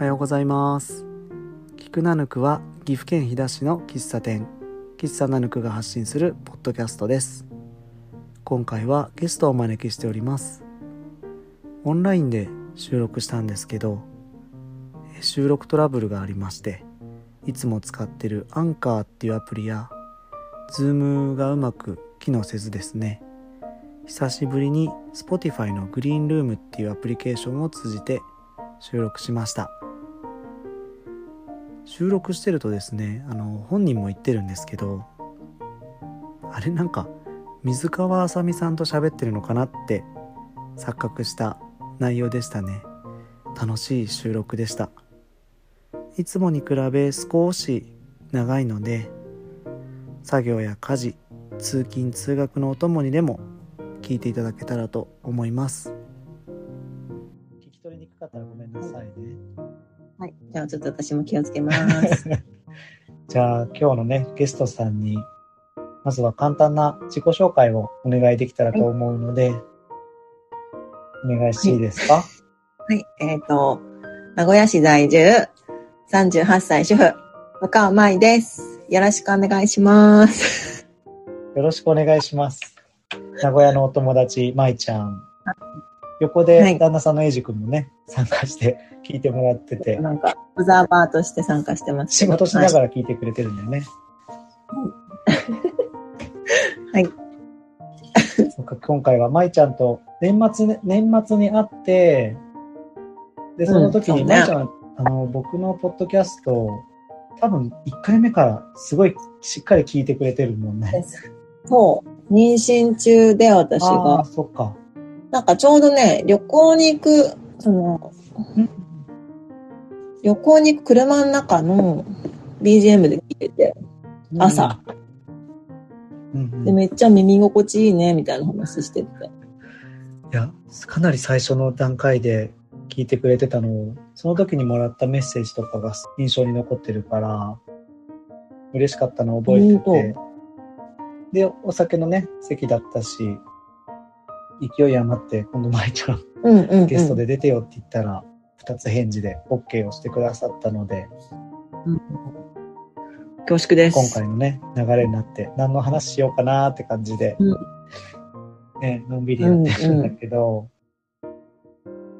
おはようございます。聞くナヌクは岐阜県飛騨市の喫茶店。喫茶ナヌクが発信するポッドキャストです。今回はゲストをお招きしております。オンラインで収録したんですけど収録トラブルがありましていつも使ってるアンカーっていうアプリやズームがうまく機能せずですね久しぶりに Spotify のグリーンルームっていうアプリケーションを通じて収録しました。収録してるとですねあの本人も言ってるんですけどあれなんか水川あさみさんと喋ってるのかなって錯覚した内容でしたね。楽しい収録でした。いつもに比べ少し長いので作業や家事通勤通学のお供にでも聞いていただけたらと思います。聞き取りにくかったらごめんなさいね。はい。じゃあちょっと私も気をつけます。じゃあ今日のねゲストさんにまずは簡単な自己紹介をお願いできたらと思うので、お願いしていいですか、はい。えっ、と、名古屋市在住、38歳主婦、若尾舞です。よろしくお願いします。よろしくお願いします。名古屋のお友達、まいちゃん。横はでい旦那さんのエイジ君もね、参加して聞いてもらってて、なんか、オブザーバーとして参加してます。仕事しなはいがら聞いてくれてるんだよね。はい。そうか今回はまいちゃんと年末ね、年末に会って、で、その時にうんそうねまいちゃん、あの、僕のポッドキャスト、多分1回目からすごいしっかり聞いてくれてるもんね。そう。妊娠中で私ああがー、、そっか。なんかちょうどね、旅行に行く、その、旅行に行く車の中の BGM で聞いてて、朝。で、めっちゃ耳心地いいね、みたいな話してて。いや、かなり最初の段階で聞いてくれてたのを、その時にもらったメッセージとかが印象に残ってるから、嬉しかったのを覚えてて。で、お酒のね、席だったし、勢い余って、今度舞ちゃんうんうん、うん。ゲストで出てよって言ったら、二つ返事で OK をしてくださったので、恐縮です。今回のね、流れになって、何の話しようかなーって感じで、うんね、のんびりやってるんだけど、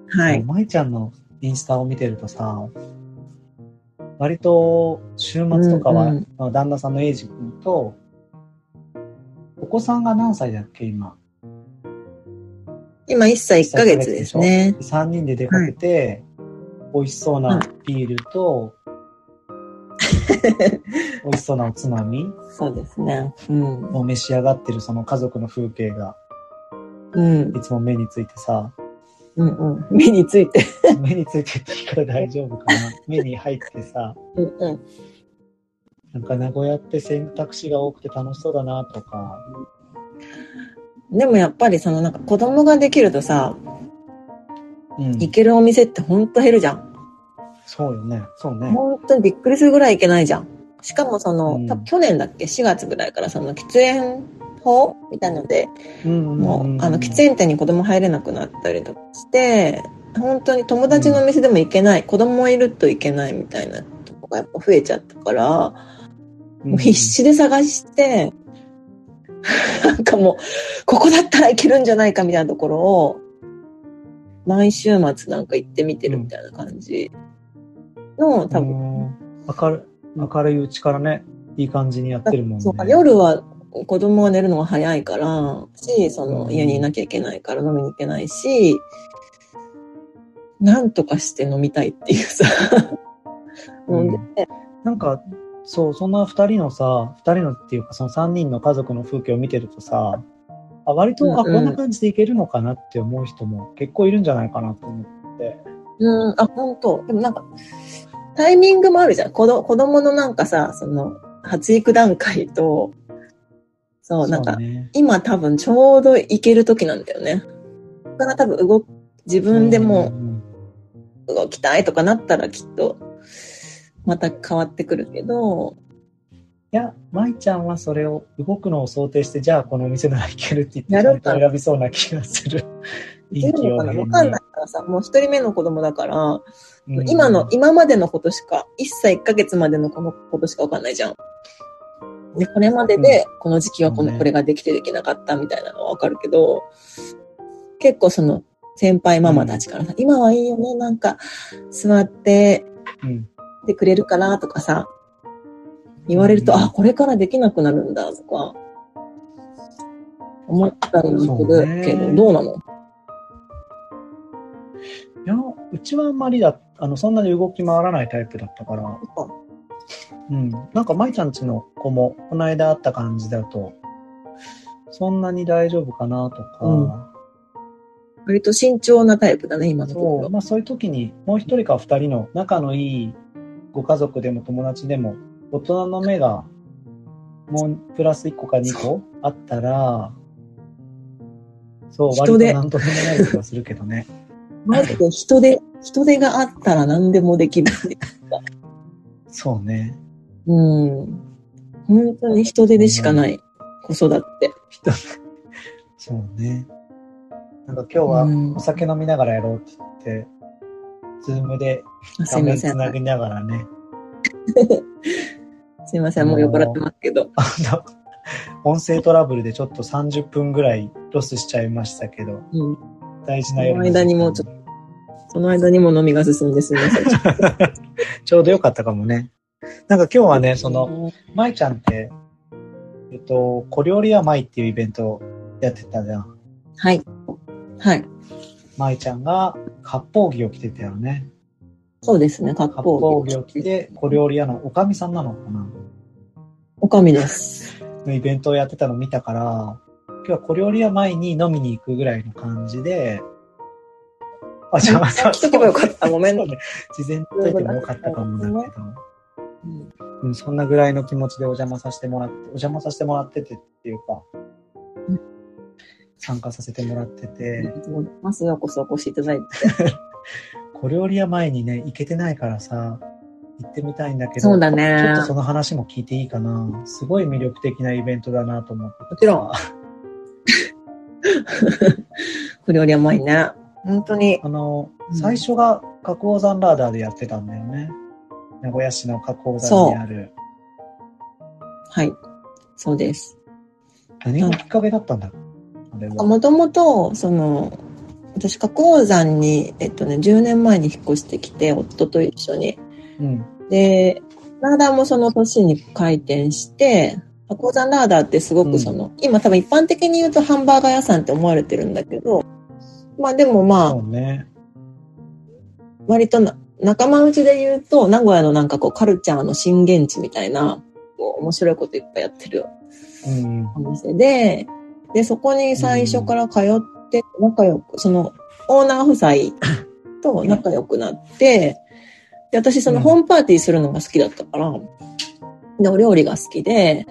はい。舞ちゃんのインスタを見てるとさ、割と週末とかは、うんうんまあ旦那さんのエイジ君と、お子さんが何歳だっけ、今？今1歳1ヶ月ですね。3人で出かけて、美味しそうなビールと、美味しそうなおつまみそうですね。うん。を召し上がってるその家族の風景がうん。いつも目についてさ、うんうん。目について。目についてって言ったら大丈夫かな目に入ってさ、うんうん。なんか名古屋って選択肢が多くて楽しそうだなとか、でもやっぱりそのなんか子供ができるとさ、うん行けるお店ってほんと減るじゃん。そうよね。そうね。本当にびっくりするぐらい行けないじゃん。しかもその、うん多分去年だっけ ?4 月ぐらいからその喫煙法みたいので、もう、あの、喫煙店に子供入れなくなったりとかして、本当に友達のお店でも行けない、子供いると行けないみたいなとこがやっぱ増えちゃったから、もう必死で探して、なんかもう、ここだったらいけるんじゃないかみたいなところを、毎週末なんか行ってみてるみたいな感じの、多分、分。明る明るいうちからね、いい感じにやってるもんね。そうか夜は子供が寝るのが早いから、し、そのうん。家にいなきゃいけないから飲みに行けないし、なんとかして飲みたいっていうさ、うん。飲んで、なんか、そう、そんな二人のさ、二人のっていうか、その三人の家族の風景を見てるとさ、あ割と、あ、うんうんこんな感じでいけるのかなって思う人も結構いるんじゃないかなと思って。うん、あ、本当でもなんか、タイミングもあるじゃん。子ど子供のなんかさ、その、発育段階と、そう、なんか、ね、今多分ちょうど行ける時なんだよね。だから多分動く、自分でもん動きたいとかなったらきっと、また変わってくるけど、いや、舞ちゃんはそれを動くのを想定して、じゃあこのお店なら行けるって言って、ちゃんと選びそうな気がする。いけるのかなわかんない。からさ、もう一人目の子供だから、うん、今の、今までのことしか、1歳1ヶ月までのこのことしかわかんないじゃん。で、これまでで、この時期はこの、これができてできなかったみたいなのはわかるけど、結構その、先輩ママたちからさ、今はいいよね、なんか、座って、てくれるかなとかさ、言われると、あ、これからできなくなるんだとか、思ったりもするけど、どうなの？いや、うちはあんまりだ、あの、そんなに動き回らないタイプだったから、うん。なんか、舞ちゃんちの子も、この間会った感じだと、そんなに大丈夫かなとか、うん、割と慎重なタイプだね、今のところ。そう、まあそういう時に、もう一人か二人の仲のいいご家族でも友達でも、大人の目が、もうプラス1個か2個あったら、そう、割と何とでもない気がするけどね。マジで人手、人手があったら何でもできる。そうね。うん。本当に人手でしかない、子育て。人そうね。なんか今日はお酒飲みながらやろうって言って、ズームで画面つなぎながらね。すいません、もう酔っ払ってますけど。音声トラブルでちょっと30分ぐらいロスしちゃいましたけど、うん、大事な夜の間にもちょっと、その間にも飲みが進んですみません。ちょうどよかったかもね。なんか今日はね、その、舞ちゃんって、えっと、小料理屋舞っていうイベントやってたじゃん。はい。はい。舞ちゃんが割烹着を着てたよね。そうですね、割烹着を着て、小料理屋のおかみさんなのかなおかみです。の イベントをやってたのを見たから、今日は小料理屋前に飲みに行くぐらいの感じで、あ、じゃあ、来とけばよかった。ごめん。ね、事前にといてもよかったかもだけど、うん、そんなぐらいの気持ちでお邪魔させてもらって、お邪魔させてもらっててっていうか、うん、参加させてもらってて。まずようこそお越しいただいて。小料理屋前にね、行けてないからさ、行ってみたいんだけど、そうだね。ちょっとその話も聞いていいかな。すごい魅力的なイベントだなと思って。もちろん。小料理屋前ね。本当に。あの、最初が加工山ラーダーでやってたんだよね。名古屋市の加工山にある。はい。そうです。何がきっかけだったんだもともと、その、私、加工山に、えっとね、10年前に引っ越してきて、夫と一緒に。うん、で、ラーダーもその年に開店して、加工山ラーダーってすごくその、うん、今多分一般的に言うとハンバーガー屋さんって思われてるんだけど、まあでもまあ、ね、割とな仲間内で言うと、名古屋のなんかこうカルチャーの震源地みたいな、こう面白いこといっぱいやってるお店で、で、そこに最初から通って仲良く、そのオーナー夫妻 と仲良くなって、で、私そのホームパーティーするのが好きだったから、で、お料理が好きで、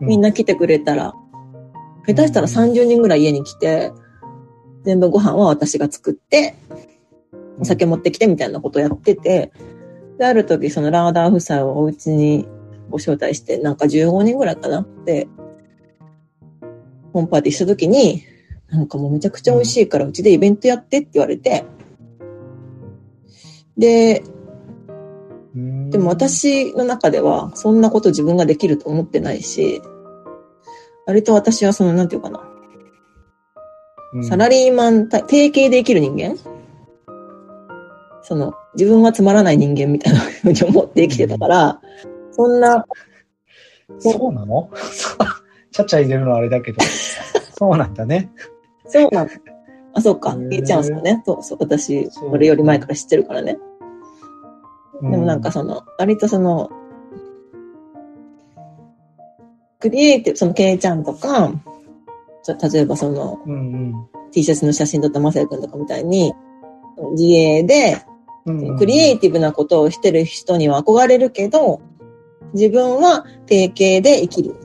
みんな来てくれたら、下手したら30人ぐらい家に来て、全部ご飯は私が作って、お酒持ってきてみたいなことをやってて、で、ある時そのラーダー夫妻をお家にご招待して、なんか15人ぐらいかなって、ホームパーティーした時に、なんかもうめちゃくちゃ美味しいからうちでイベントやってって言われて、で、でも私の中ではそんなこと自分ができると思ってないし、割と私はその、なんていうかな。サラリーマン、定型で生きる人間？その、自分はつまらない人間みたいなふうに思って生きてたから、そんな。そうなの？ちゃちゃ入れるのはあれだけど。そうなんだね。そうなんだ。あ、そうか。えいちゃんそうね。そうそう。私、これより前から知ってるからね。でもなんかその、割とその、クリエイティブ、その、ケイちゃんとか、例えばその、うんうん、T シャツの写真撮ったまさやくんとかみたいに、自営で、クリエイティブなことをしてる人には憧れるけど、自分は定型で生きる。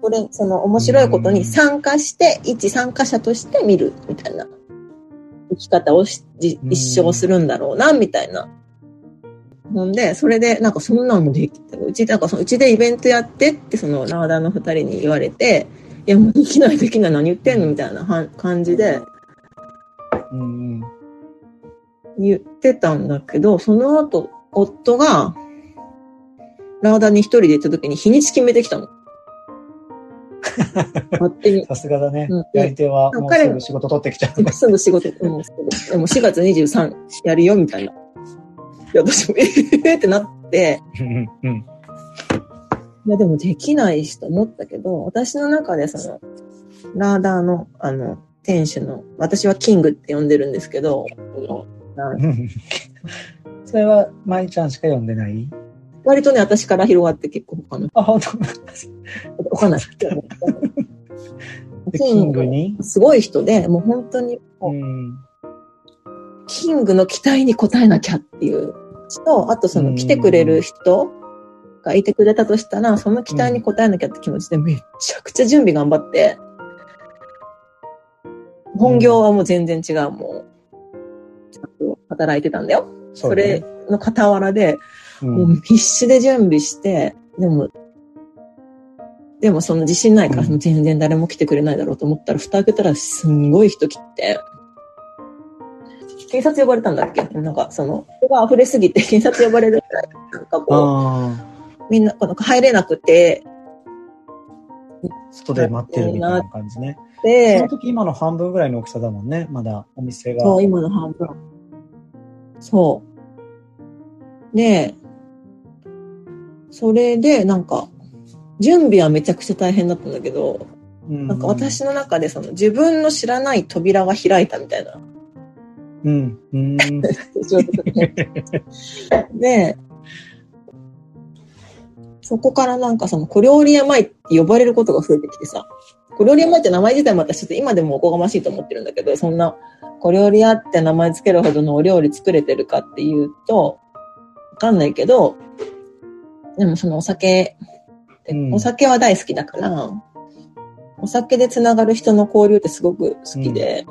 これ、その面白いことに参加して、一参加者として見るみたいな生き方を一生するんだろうな、みたいな。ほんで、それで、なんかそんなのもできた。うち、なんかそのうちでイベントやってって、そのラーダーの二人に言われて、いや、もうできないできない何言ってんのみたいな感じで、うんうん。言ってたんだけど、その後、夫が、ラーダに一人で行った時に日にち決めてきたの。勝手に。さすがだねうん。やり手はもう彼すぐ仕事取ってきちゃう。すぐ仕事、もうすぐでも4月23やるよ、みたいな。いや、私も、えーってなって、うんうん。いや、でもできないしと思ったけど、私の中でその、ラーダーの、あの、店主の、私はキングって呼んでるんですけど、うん それは、舞ちゃんしか読んでない？割とね、私から広がって結構他の、あ、本当？わかんない。で キングにすごい人で、もう本当に、うん。キングの期待に応えなきゃっていう人、あとその来てくれる人がいてくれたとしたら、その期待に応えなきゃって気持ちでめちゃくちゃ準備頑張って、本業はもう全然違う、もう、ちゃんと働いてたんだよ。それの傍らで、うんもう必死で準備して、でも、でもその自信ないから、全然誰も来てくれないだろうと思ったら、蓋開けたらすんごい人来て、警察呼ばれたんだっけ？なんかその、人が溢れすぎて警察呼ばれるくらい、なんかこあう、みんなこの入れなくて、あ、外で待ってるみたいな感じね。そでの、時今の半分ぐらいの大きさだもんね。まだお店が。そう、今の半分。そう。で、それで、なんか、準備はめちゃくちゃ大変だったんだけど、うんなんか私の中でその自分の知らない扉が開いたみたいな。うん。うん。で、そこからなんかその小料理屋前って呼ばれることが増えてきてさ、小料理屋前って名前自体も私ちょっと今でもおこがましいと思ってるんだけど、そんな小料理屋って名前つけるほどのお料理作れてるかっていうと、わかんないけど、でもそのお酒、うんお酒は大好きだから、お酒でつながる人の交流ってすごく好きで、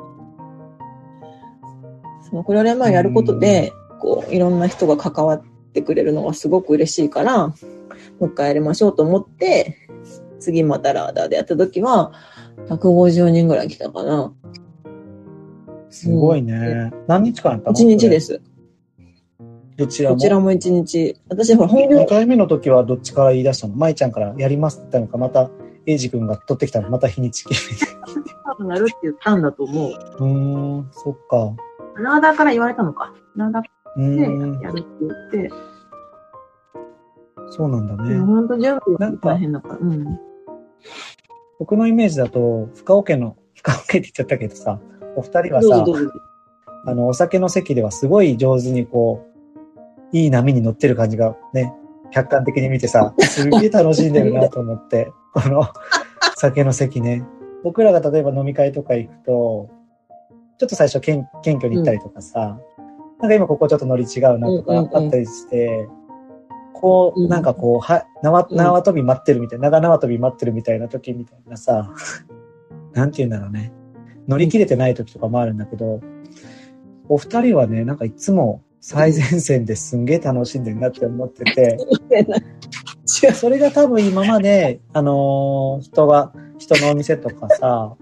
その小料理屋前やることで、こう、いろんな人が関わってくれるのがすごく嬉しいから、もう一回やりましょうと思って、次またラーダーでやった時は、150人ぐらい来たかな。すごいね。何日間やったの？1日で。す。どちらも。こちらも1日。私、ほら、本業2、回目の時はどっちから言い出したの？舞ちゃんからやりますって言ったのか、また、エイジ君が取ってきたの？また日にち決 多分やるって言ったんだと思う。めて。うーん、そっか。ラーダーから言われたのか。ラーダーで、やるって言って、そうなんだね。本当準備がなんか大変だから。うん。僕のイメージだと、深尾家の、深尾家って言っちゃったけどさ、お二人はさ。あの、お酒の席ではすごい上手にこう、いい波に乗ってる感じがね、客観的に見てさ、すげえ楽しんでるな と思って、この酒の席ね。僕らが例えば飲み会とか行くと、ちょっと最初謙謙虚に行ったりとかさ、なんか今ここちょっとノリ違うなとかうんうんうんあったりして、こう、うんなんかこう、は、縄、うん縄跳び待ってるみたいな、長縄跳び待ってるみたいな時みたいなさ、なんて言うんだろうね。乗り切れてない時とかもあるんだけど、お二人はね、なんかいつも最前線ですんげえ楽しんでるなって思ってて。それが多分今まで、あのー人が、人のお店とかさ、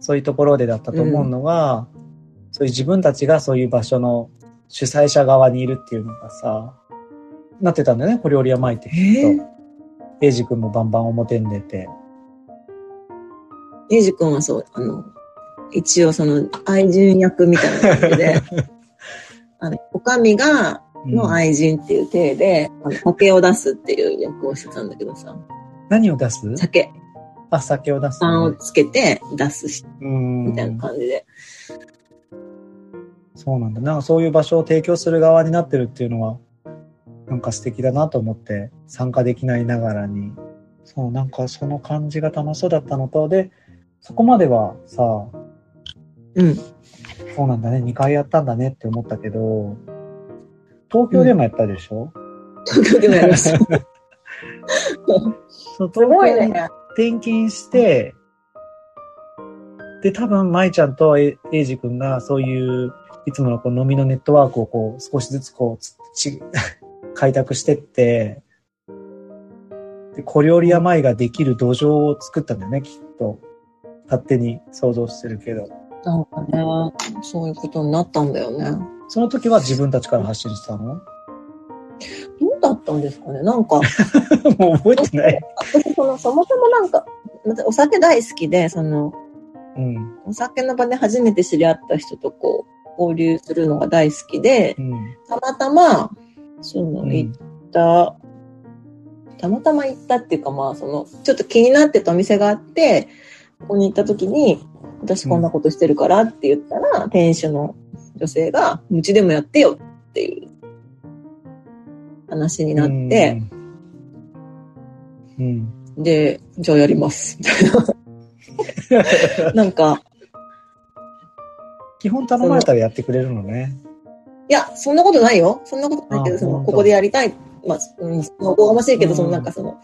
そういうところでだったと思うのが、そういう自分たちがそういう場所の主催者側にいるっていうのがさ、なってたんだよね、小料理屋前って聞くと。エイジ君もバンバン表に出て。エイジ君はそう、あの、一応その愛人役みたいな感じで、あの、おかみが、うんの愛人っていう体で、あの酒を出すっていう役をしてたんだけどさ、何を出す？酒、あ、酒を出す、パンをつけて出すしうん。みたいな感じで。そうなんだ。なんかそういう場所を提供する側になってるっていうのは、なんか素敵だなと思って参加できないながらに。そう、なんかその感じが楽しそうだったのと、で、そこまではさ、うん。そうなんだね、2回やったんだねって思ったけど、東京でもやったでしょ、東京でもやりました。そうすごいね。転勤して、で、多分、舞ちゃんとエイジ君がそういう、いつものこう飲みのネットワークをこう、少しずつこう、つち 開拓してって、で、小料理屋舞ができる土壌を作ったんだよね、きっと。勝手に想像してるけど。なんかね、そういうことになったんだよね。その時は自分たちから発信したの？どうだったんですかね？なんか。もう覚えてない。私、その、そもそもなんか、お酒大好きで、その、うん、お酒の場で初めて知り合った人とこう、交流するのが大好きで、うん、たまたま、その、行った、うん、たまたま行ったっていうか、まあ、その、ちょっと気になってたお店があって、ここに行った時に、私こんなことしてるからって言ったら、店主の女性が、うちでもやってよっていう話になって、うん、で、じゃあやります、みたいな。なんか、基本頼まれたらやってくれるのね。いや、そんなことないよ。そんなことないけど、その、ここでやりたい。まあ、うん、おこがましいけど、そのなんかその、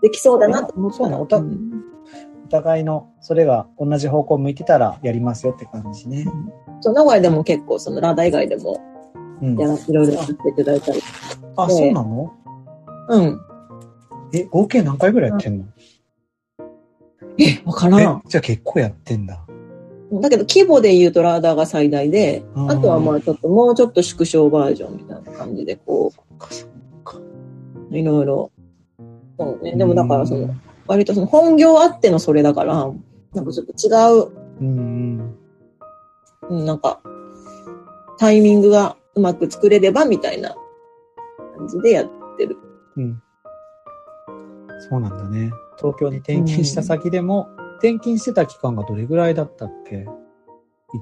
できそうだなと思ったら。おた、お互いの、それが同じ方向向いてたらやりますよって感じね。そう、名古屋でも結構、そのラダ以外でも、やら、いろいろやっていただいたり。あ、そうなの？うん。え、合計何回ぐらいやってんの、え、わからん。じゃあ結構やってんだ。だけど規模で言うとラーダーが最大で、あとはまあちょっともうちょっと縮小バージョンみたいな感じで、こう、いろいろ。そうね。でもだからその、割とその本業あってのそれだから、なんかちょっと違う、うん、うん、なんか、タイミングがうまく作れればみたいな感じでやってる。うん。そうなんだね。東京に転勤した先でも、うん、転勤してた期間がどれぐらいだったっけ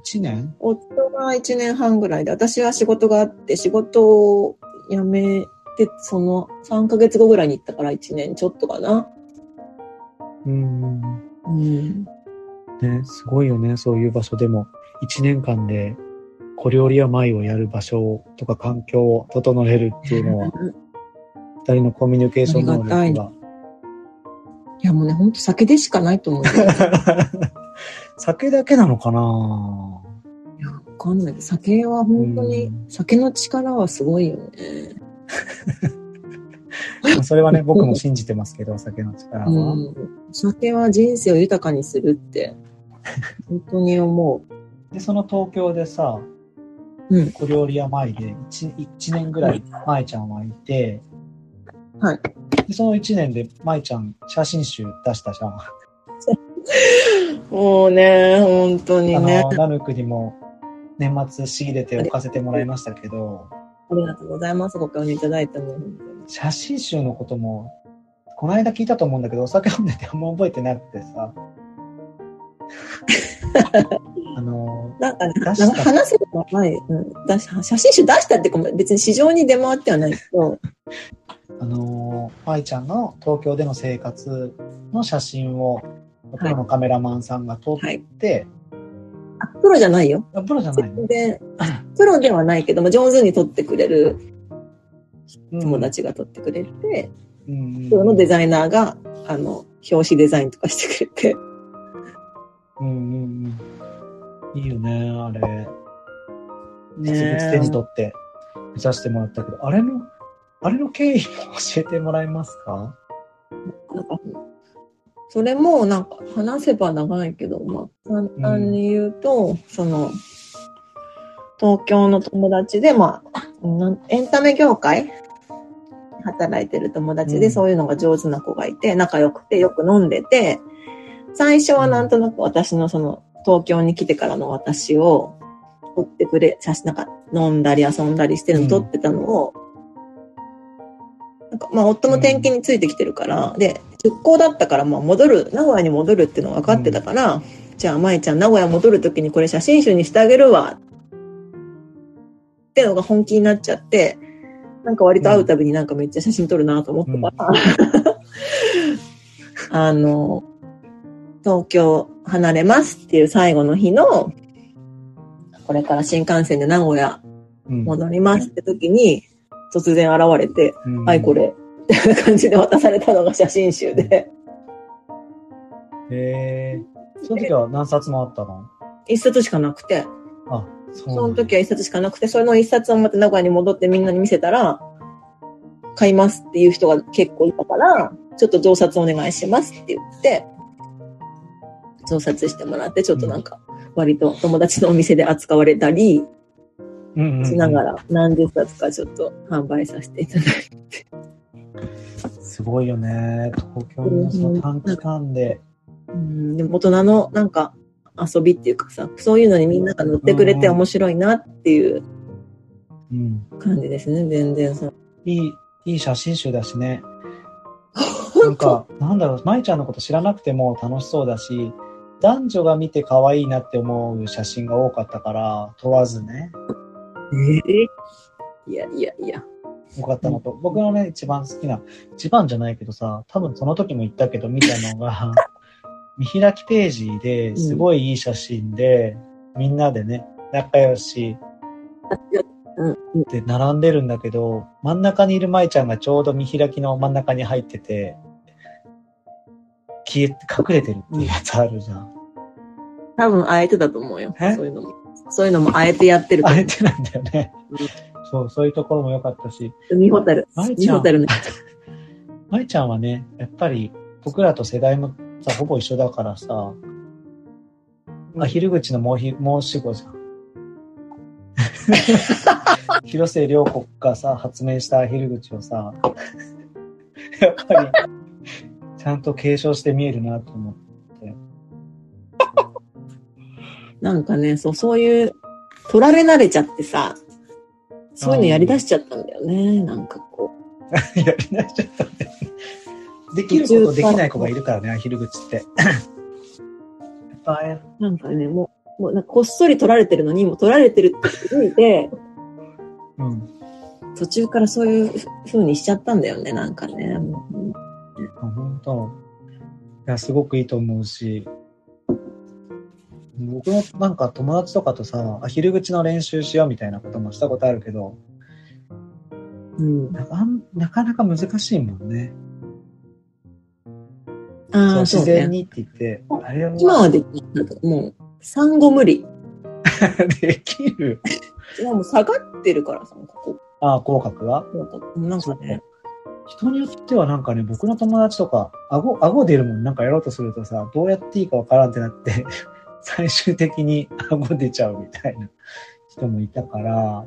?1 年？夫が1年半ぐらいで、私は仕事があって、仕事を辞めて、その3ヶ月後ぐらいに行ったから1年ちょっとかな。うん。うん。ね、すごいよね、そういう場所でも。1年間で小料理や舞をやる場所とか環境を整えるっていうのは、二人のコミュニケーション能力がいやもうね、ほんと酒でしかないと思う。酒だけなのかないや、わかんない。酒は本当に、酒の力はすごいよね。それはね、僕も信じてますけど、酒の力は、うん。酒は人生を豊かにするって、本当に思う。で、その東京でさ、うん、小料理屋前で1、1年ぐらい舞ちゃんはいて、はい。で、その1年で舞ちゃん写真集出したじゃん。もうね、本当にね。あの、ナヌクにも年末仕入れて置かせてもらいましたけど。ありがとうございます。ご興味いただいても。写真集のことも、この間聞いたと思うんだけど、お酒飲んでてあんま覚えてなくてさ。あのなんかね、なんか話せば前、うん、出し写真集出したって別に市場に出回ってはないけど、あのー、舞ちゃんの東京での生活の写真を、プロのカメラマンさんが撮って、はい、プロじゃないよ。あプロじゃないの？で、プロではないけども、上手に撮ってくれる友達が撮ってくれて、うん、プロのデザイナーが、あの、表紙デザインとかしてくれて。うんうんうん。いいよね、あれ。ね実物手に取って見させてもらったけど、あれのあれの経緯も教えてもらえますか？なんか、それもなんか話せば長いけど、まあ、簡単に言うと、うん、その、東京の友達で、まあ、エンタメ業界？働いてる友達で、そういうのが上手な子がいて、仲良くてよく飲んでて、最初はなんとなく私のその、東京に来てからの私を撮ってくれ、写真、なんか飲んだり遊んだりしてるの撮ってたのを、なんかまあ、夫も転勤についてきてるから、うん、で、出向だったから、まあ、戻る、名古屋に戻るっていうのが分かってたから、うん、じゃあ、舞ちゃん、名古屋戻るときにこれ写真集にしてあげるわ、ってのが本気になっちゃって、なんか割と会うたびになんかめっちゃ写真撮るなと思ってたら、うん、あの、東京離れますっていう最後の日の、これから新幹線で名古屋戻りますって時に、突然現れて、うん、はい、これ、みたいな感じで渡されたのが写真集で。へえー。その時は何冊もあったの？一冊しかなくて。あ、そその時は一冊しかなくて、その一冊をまた名古屋に戻ってみんなに見せたら、買いますっていう人が結構いたから、ちょっと増刷お願いしますって言って、そう撮影してもらって、ちょっとなんか、割と友達のお店で扱われたり、しながら何十冊かちょっと販売させていただいて。すごいよね。東京のその短期間で。うん、でも大人のなんか遊びっていうかさ、そういうのにみんなが乗ってくれて面白いなっていう感じですね、うん、全然さ。いい、いい写真集だしね。なんか、なんだろう、舞ちゃんのこと知らなくても楽しそうだし、男女が見て可愛いなって思う写真が多かったから、問わずね。えー、いやいやいや。よかったのと、僕のね、一番好きな、一番じゃないけどさ、多分その時も言ったけど見たのが、見開きページですごいいい写真で、うん、みんなでね、仲良し、で並んでるんだけど、真ん中にいる舞ちゃんがちょうど見開きの真ん中に入ってて、消えて、隠れてるっていうやつあるじゃん。多分、あえてだと思うよ。そういうのも。そういうのもあえてやってるあえてなんだよね。そう、そういうところも良かったし。海ホタル。海ホタルね。舞ちゃんはね、やっぱり僕らと世代もさ、ほぼ一緒だからさ、あ、昼口のもうひ、もう死後じゃん。広末涼子がさ、発明したアヒル口をさ、やっぱり、ちゃんと継承して見えるなと思って。なんかね、そう、そういう、取られ慣れちゃってさ、そういうのやり出しちゃったんだよね、なんかこう。やり出しちゃったんだよね。できることできない子がいるからね、アヒル口って。やっぱなんかね、もう、もうなんかこっそり取られてるのに、もう取られてるって気づいて、うん。途中からそういう風にしちゃったんだよね、なんかね。あ、本当。いや、すごくいいと思うし、僕もなんか友達とかとさ、アヒル口の練習しようみたいなこともしたことあるけど、うん、ななかなか難しいもんね。ああ、自然にって言って、あれは。今はできる。もう、産後無理。できる。いや、もう下がってるからさ、ここ。ああ、口角はなんかね。人によってはなんかね、僕の友達とか、顎、顎出るもんなんかやろうとするとさ、どうやっていいかわからんってなって 最終的に顎出ちゃうみたいな人もいたから、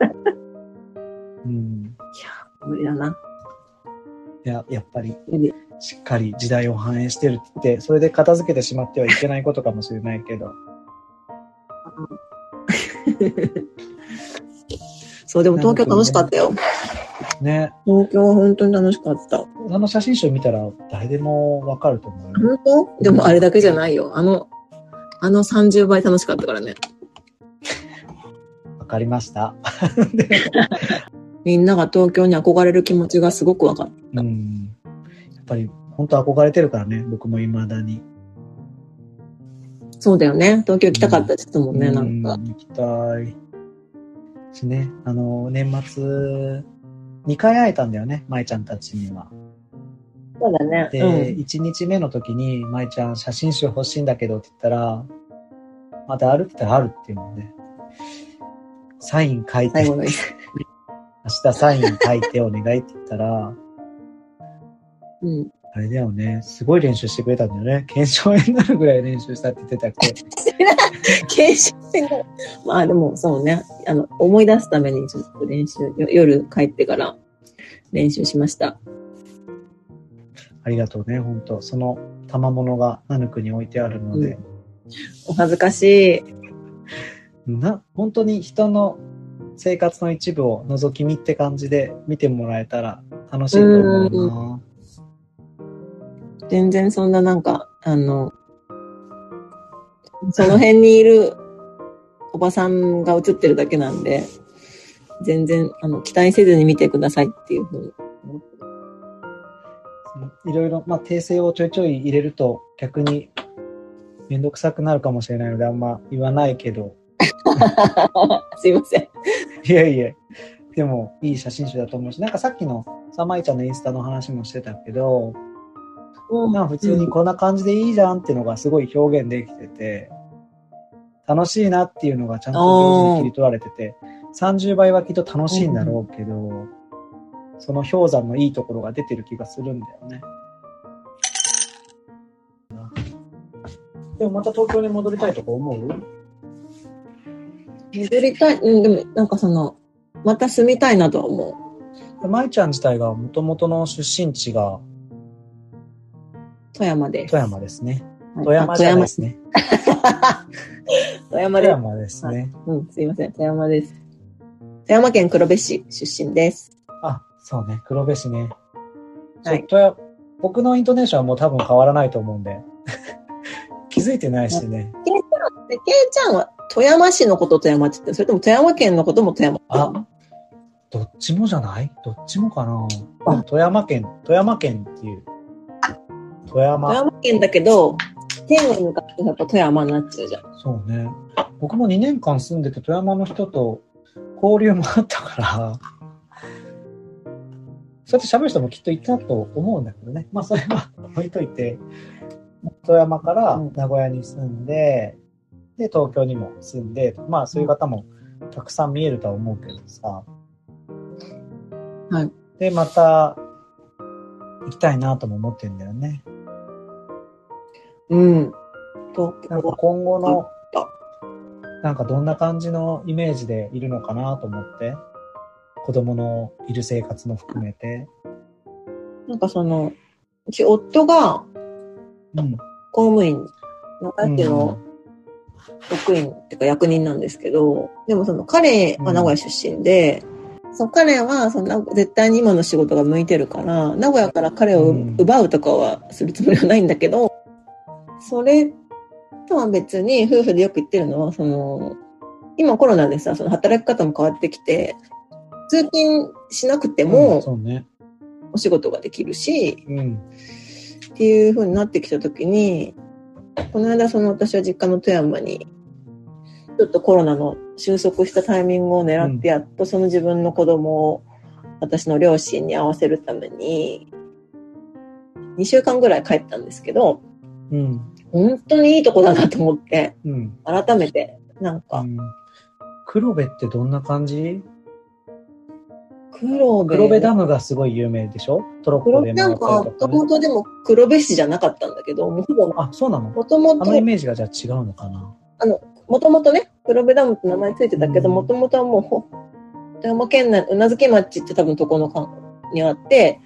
うん。いや、無理だな。いや、やっぱり、しっかり時代を反映してるって、それで片付けてしまってはいけないことかもしれないけど。そう、でも東京楽しかったよ。ね。東京は本当に楽しかった。あの写真集見たら誰でもわかると思うよ。本当？でもあれだけじゃないよ。あの、あの30倍楽しかったからね。わかりました。みんなが東京に憧れる気持ちがすごくわかった。うん。やっぱり本当憧れてるからね、僕も未だに。そうだよね。東京行きたかったですもんね、うん、なんか。行きたい。しね、あの、年末、2回会えたんだよね、舞ちゃんたちには。そうだね。で、うん、1日目の時に、舞ちゃん写真集欲しいんだけどって言ったら、またあるって言ったらあるっていうので、サイン書いて、明日サイン書いてお願いって言ったら、うん。あれだよね。すごい練習してくれたんだよね。検証炎になるぐらい練習したって言ってたっけ？検証炎まあでもそうね。あの、思い出すためにちょっと練習、夜帰ってから練習しました。ありがとうね、本当その賜物がナヌクに置いてあるので。うん、お恥ずかしい。な、本当に人の生活の一部を覗き見って感じで見てもらえたら楽しいと思うな。全然そんななんか、あの、その辺にいるおばさんが映ってるだけなんで、全然、あの、期待せずに見てくださいっていうふうに思っていろいろ、まあ、訂正をちょいちょい入れると逆にめんどくさくなるかもしれないのであんま言わないけど。すいません。いやいや。でも、いい写真集だと思うし、なんかさっきのさまいちゃんのインスタの話もしてたけど、まあ普通にこん。な感じでいいじゃん。っていうのがすごい表現できてて、楽しいなっていうのがちゃん。と上手に切り取られてて、30倍はきっと楽しいん。だろうけど、その氷山のいいところが出てる気がするん。だよね。でもまた東京に戻りたいとか思う戻りたい、うん、でもなん。かその、また住みたいなとは思う。舞ちゃん。自体がもともとの出身地が富山です。富山ですね。富山じゃないですね。富山です。富山ですね、うん、すいません。富山です。富山県黒部市出身です。あ、そうね。黒部市ね。はい。富山僕のイントネーションはもう多分変わらないと思うんで。気づいてないしね。ケイちゃん、ケイちゃんは富山市のこと富山って言ってそれとも富山県のことも富山あ、どっちもじゃない？どっちもかな富山県、富山県っていう。富山。富山県だけど、県に向かってやっぱ富山になっちゃうじゃん。そうね。僕も2年間住んでて富山の人と交流もあったから、そうやって喋る人もきっといたと思うんだけどね。まあそれは置いといて、富山から名古屋に住んで、で、東京にも住んで、まあそういう方もたくさん見えるとは思うけどさ。はい。で、また行きたいなとも思ってるんだよね。うん。と、なんか今後の、なんかどんな感じのイメージでいるのかなと思って。子供のいる生活も含めて。なんかその、うち夫が、うん、公務員の会計の？職員っていうか役人なんですけど、でもその彼は名古屋出身で、うん、その彼はその絶対に今の仕事が向いてるから、名古屋から彼を奪うとかはするつもりはないんだけど、それとは別に夫婦でよく言ってるのは、その、今コロナでさ、その働き方も変わってきて、通勤しなくても、お仕事ができるし、うん、っていう風になってきた時に、この間その私は実家の富山に、ちょっとコロナの収束したタイミングを狙ってやっとその自分の子供を私の両親に会わせるために、2週間ぐらい帰ったんですけど、うん、本当にいいとこだなと思って、うん、改めて、なんか、うん、黒部ってどんな感じ？黒部。黒部ダムがすごい有名でしょ？トロッコでも、ね。なんか、もともとでも黒部市じゃなかったんだけど、もほぼ。あ、そうなの？もともと。あのイメージがじゃあ違うのかな？あの、もともとね、黒部ダムって名前ついてたけど、もともとはもう、富山県内、うなずき町って多分とこの間にあって、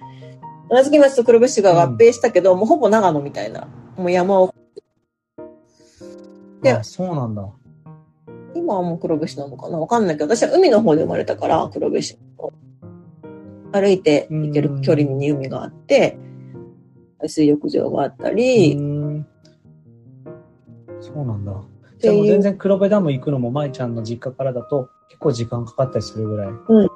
うなずき町と黒部市が合併したけど、うん、もうほぼ長野みたいな、もう山を。で、そうなんだ。今はもう黒部市なのかな？わかんないけど、私は海の方で生まれたから、黒部市。歩いて行ける距離に海があって、水浴場があったり、そうなんだ。じゃあもう全然黒部ダム行くのも舞ちゃんの実家からだと結構時間かかったりするぐらい？うん。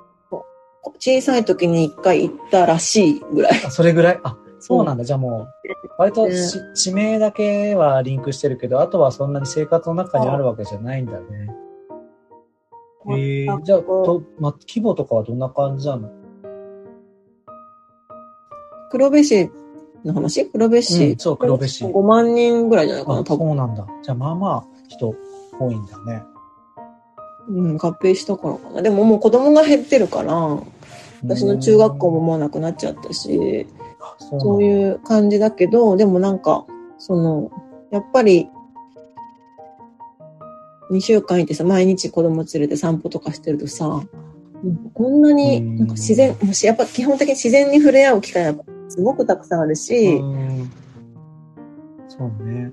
小さい時に一回行ったらしいぐらい。あ、それぐらい？あ、そうなんだ。じゃあもう、割と、ね、地名だけはリンクしてるけど、あとはそんなに生活の中にあるわけじゃないんだね。えー、じゃあと、ま、規模とかはどんな感じなの？黒部市の話？黒部市、うん、そう、黒部市。5万人ぐらいじゃないかな、多分。そうなんだ。じゃあ、まあまあ、人多いんだね。うん、合併したからかな。でももう子供が減ってるから、私の中学校ももうなくなっちゃったし、そうそういう感じだけど、でもなんか、その、やっぱり、2週間いてさ、毎日子供連れて散歩とかしてるとさ、こんなに、なんか自然、もしやっぱ基本的に自然に触れ合う機会がすごくたくさんあるし、そうね。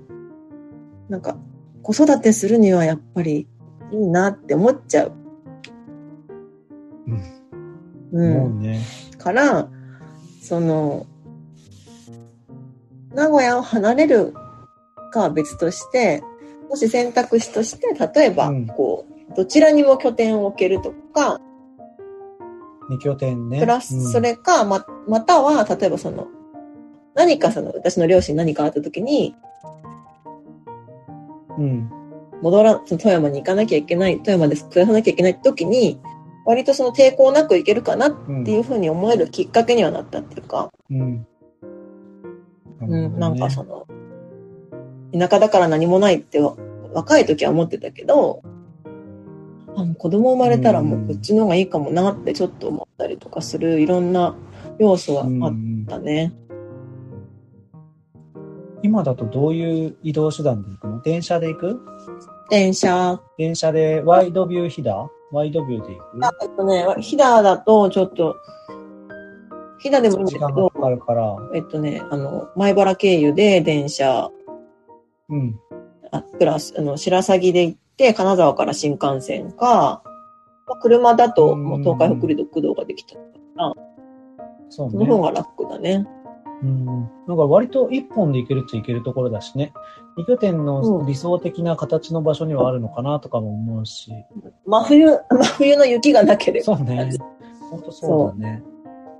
なんか、子育てするにはやっぱりいいなって思っちゃう。うん。うん。ね。から、その、名古屋を離れるかは別として、もし選択肢として、例えば、こう、どちらにも拠点を置けるとか、二拠点ね。プラス、それか、ま、または、例えばその、何かその、私の両親何かあった時に、うん。戻ら、その富山に行かなきゃいけない、富山で暮らさなきゃいけない時に、割とその抵抗なく行けるかなっていうふうに思えるきっかけにはなったっていうか、うん。うん、なんかその、田舎だから何もないって若い時は思ってたけど、あもう子供生まれたらもうこっちの方がいいかもなってちょっと思ったりとかするいろんな要素はあったね。今だとどういう移動手段で行くの？電車で行く？電車。電車でワイドビューヒダワイドビューで行く？あ、えっとね、ヒダだとちょっと、ヒダでもいいんだけ時間がど、かかるから。えっとね、あの、前原経由で電車、うん。あプラス、あの、白鷺で行って、金沢から新幹線か、まあ車だと、もう東海北陸道ができた。そうね。その方が楽だね。うん。なんか割と一本で行けるっちゃ行けるところだしね。二拠点の理想的な形の場所にはあるのかなとかも思うし。真冬、真冬の雪がなければ。そうね。ほんとそうだね。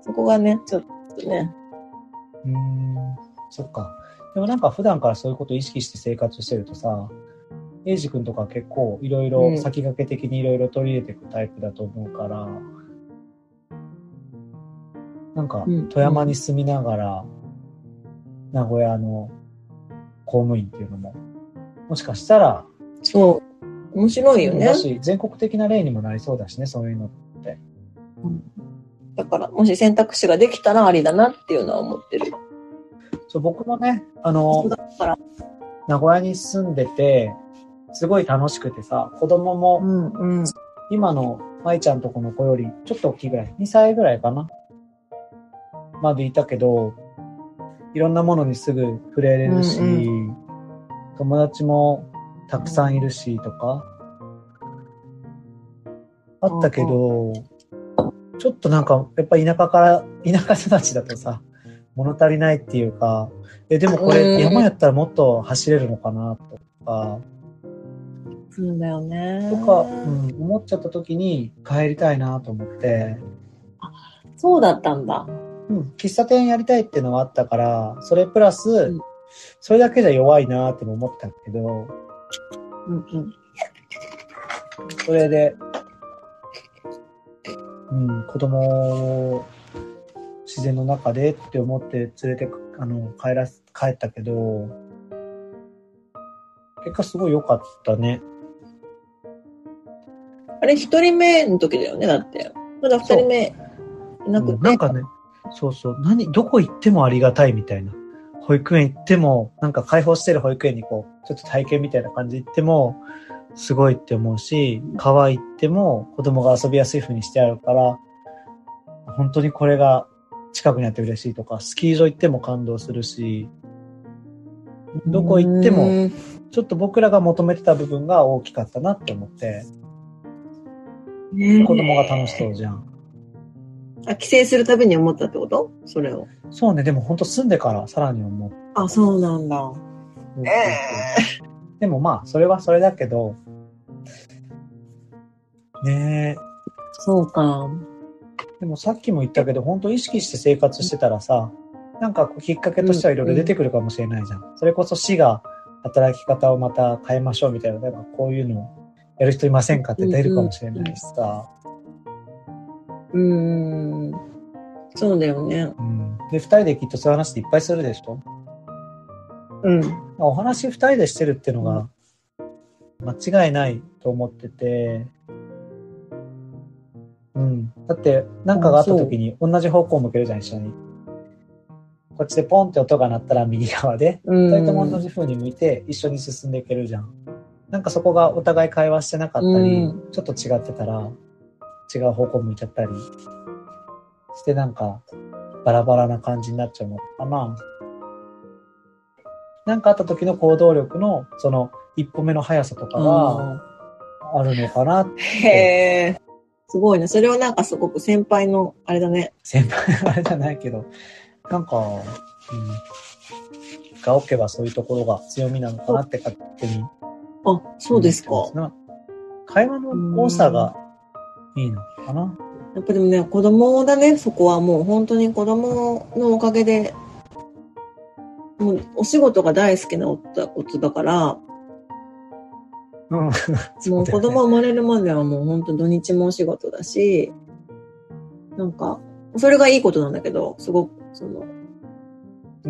そこがね、ちょっとね。うーん。そっか。でもなんか普段からそういうことを意識して生活してるとさ、エイジ君とか結構いろいろ先駆け的にいろいろ取り入れていくタイプだと思うから、なんかうん富山に住みながら、名古屋の公務員っていうのも、もしかしたら、そう。面白いよねだ。し、全国的な例にもなりそうだしね、そういうの。だから、もし選択肢ができたらありだなっていうのは思ってる。そう、僕もね、あの、だから、名古屋に住んでて、すごい楽しくてさ、子供もん、うん。今の舞ちゃんとこの子よりちょっと大きいぐらい、2歳ぐらいかなまでいたけど、いろんなものにすぐ触れれるし、うん友達もたくさんいるしとか、あったけど、ちょっとなんか、やっぱ田舎から、田舎育ちだとさ、物足りないっていうか、え、でもこうんれ山やったらもっと走れるのかなとか、そうだよね。とか、うん、思っちゃった時に帰りたいなと思って、そうだったんだ。うん、喫茶店やりたいっていうのがあったから、それプラス、うんそれだけじゃ弱いなっても思ったけど、うんうん。それで、うん、子供を自然の中でって思って連れてくあの帰らす帰ったけど、結果すごい良かったね。あれ、一人目の時だよね、だって。まだ二人目いなくて。うんなんかね、そうそう、何、どこ行ってもありがたいみたいな。保育園行っても、なんか開放してる保育園にこう、ちょっと体験みたいな感じで行っても、すごいって思うし、川行っても子供が遊びやすい風にしてあるから、本当にこれが近くにあって嬉しいとか、スキー場行っても感動するし、どこ行っても、うんちょっと僕らが求めてた部分が大きかったなって思って、ね子供が楽しそうじゃん。あ、帰省するたびに思ったってこと？それを。そうね、でも本当住んでからさらに思う。あ、そうなんだ。でもまあ、それはそれだけど、ねそうか。え。でもさっきも言ったけど、本当意識して生活してたらさ、なんかこうきっかけとしてはいろいろ出てくるかもしれないじゃん。それこそ市が働き方をまた変えましょうみたいな、なんかこういうのやる人いませんかって出るかもしれないしさ。うーん。そうだよね。うん。で、二人できっとそういう話っていっぱいするでしょ？うん。お話二人でしてるっていうのが間違いないと思ってて、うん。だって、なんかがあった時に同じ方向を向けるじゃん、一緒に。こっちでポンって音が鳴ったら右側で、うん。二人とも同じ風に向いて一緒に進んでいけるじゃん。なんかそこがお互い会話してなかったり、うちょっと違ってたら、違う方向向いちゃったりしてなんかバラバラな感じになっちゃうのかな。なんかあった時の行動力のその一歩目の速さとかがあるのかな。へえ。すごいね。それはなんかすごく先輩の、あれだね。先輩のあれじゃないけど、なんか、うん。が置けばそういうところが強みなのかなって勝手にあ、そうですか。な会話の多さがいいのかな。やっぱでもね、子供だね、そこはもう本当に子供のおかげで、もうお仕事が大好きな夫夫だから、うん。もう子供生まれるまではもう本当土日もお仕事だし、なんか、それがいいことなんだけど、すごく、その、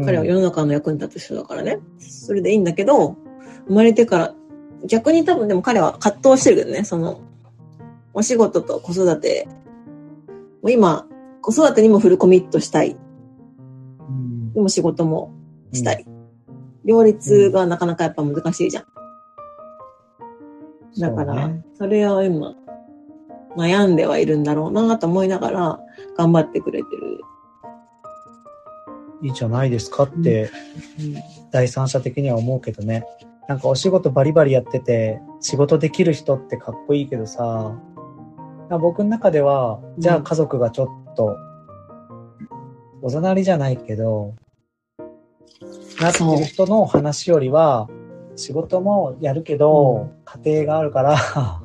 彼は世の中の役に立つ人だからね。それでいいんだけど、生まれてから、逆に多分でも彼は葛藤してるけどね、その、お仕事と子育て、もう今、子育てにもフルコミットしたい。うんでも仕事もしたい。両立がなかなかやっぱ難しいじゃん。だから、それを今、悩んではいるんだろうなと思いながら、頑張ってくれてる。いいじゃないですかって、第三者的には思うけどね。なんかお仕事バリバリやってて、仕事できる人ってかっこいいけどさ、僕の中では、じゃあ家族がちょっと、おざなりじゃないけど、なってる人の話よりは、仕事もやるけど、家庭があるから